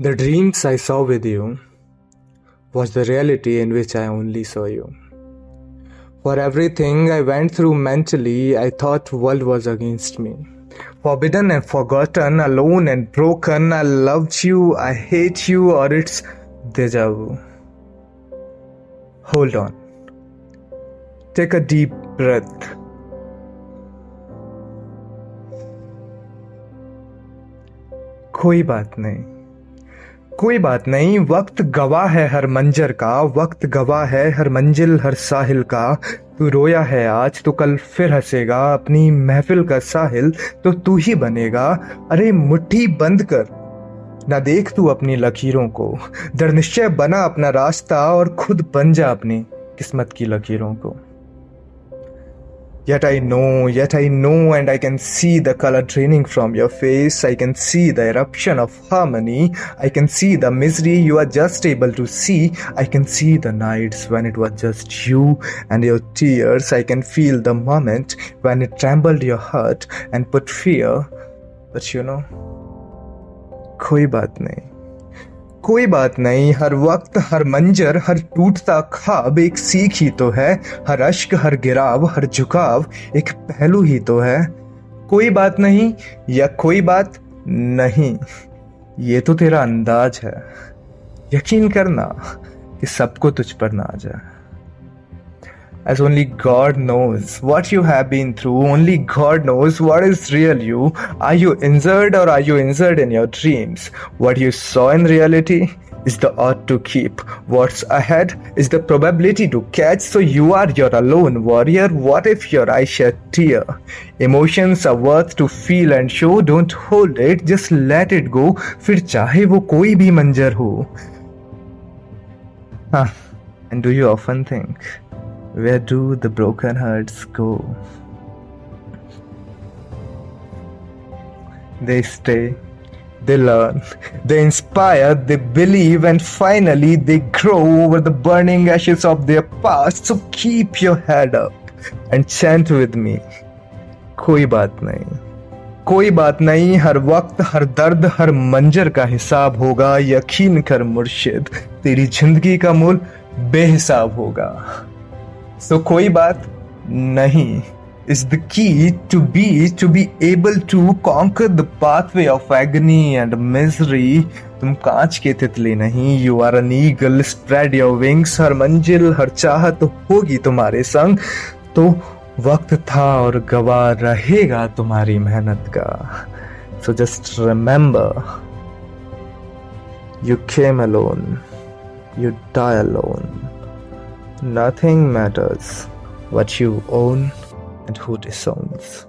The dreams I saw with you was the reality in which I only saw you. For everything I went through mentally, I thought world was against me. Forbidden and forgotten, alone and broken, I loved you, I hate you, or it's deja vu. Hold on. Take a deep breath. कोई बात नहीं कोई बात नहीं, वक्त गवाह है हर मंजर का, वक्त गवाह है हर मंजिल, हर साहिल का। तू रोया है आज तो कल फिर हंसेगा, अपनी महफिल का साहिल तो तू ही बनेगा। अरे मुट्ठी बंद कर। ना देख तू अपनी लकीरों को। दृढ़ निश्चय बना अपना रास्ता और खुद बन जा अपनी किस्मत की लकीरों को। Yet I know, yet I know, and I can see the color draining from your face. I can see the eruption of harmony. I can see the misery you are just able to see. I can see the nights when it was just you and your tears. I can feel the moment when it trembled your heart and put fear. But you know, कोई बात नहीं कोई बात नहीं, हर वक्त, हर मंजर, हर टूटता खाब एक सीख ही तो है। हर अश्क, हर गिराव, हर झुकाव एक पहलू ही तो है। कोई बात नहीं या कोई बात नहीं, ये तो तेरा अंदाज है। यकीन करना कि सबको तुझ पर ना आ जाए as only God knows what you have been through. Only God knows what is real you. Are you injured or are you injured in your dreams? What you saw in reality is the ought to keep. What's ahead is the probability to catch. So you are your alone warrior. What if your eyes shed tear? Emotions are worth to feel and show. Don't hold it. Just let it go. फिर चाहे वो कोई भी मंजर हो. Huh. And do you often think? Where do the broken hearts go? They stay, they learn, they inspire, they believe, and finally they grow over the burning ashes of their past. So keep your head up and chant with me. कोई बात नहीं कोई बात नहीं हर वक्त हर दर्द हर मंजर का हिसाब होगा यकीन कर मुर्शिद तेरी ज़िंदगी का मूल बेहिसाब होगा सो so, कोई बात नहीं. Is the key to be to be able to conquer the pathway of agony and misery. तुम कांच के तितली नहीं. You are an eagle spread your wings हर मंजिल हर चाहत तो होगी तुम्हारे संग. तो वक्त था और गवा रहेगा तुम्हारी मेहनत का. So just remember you came alone you die alone Nothing matters what you own and who disowns.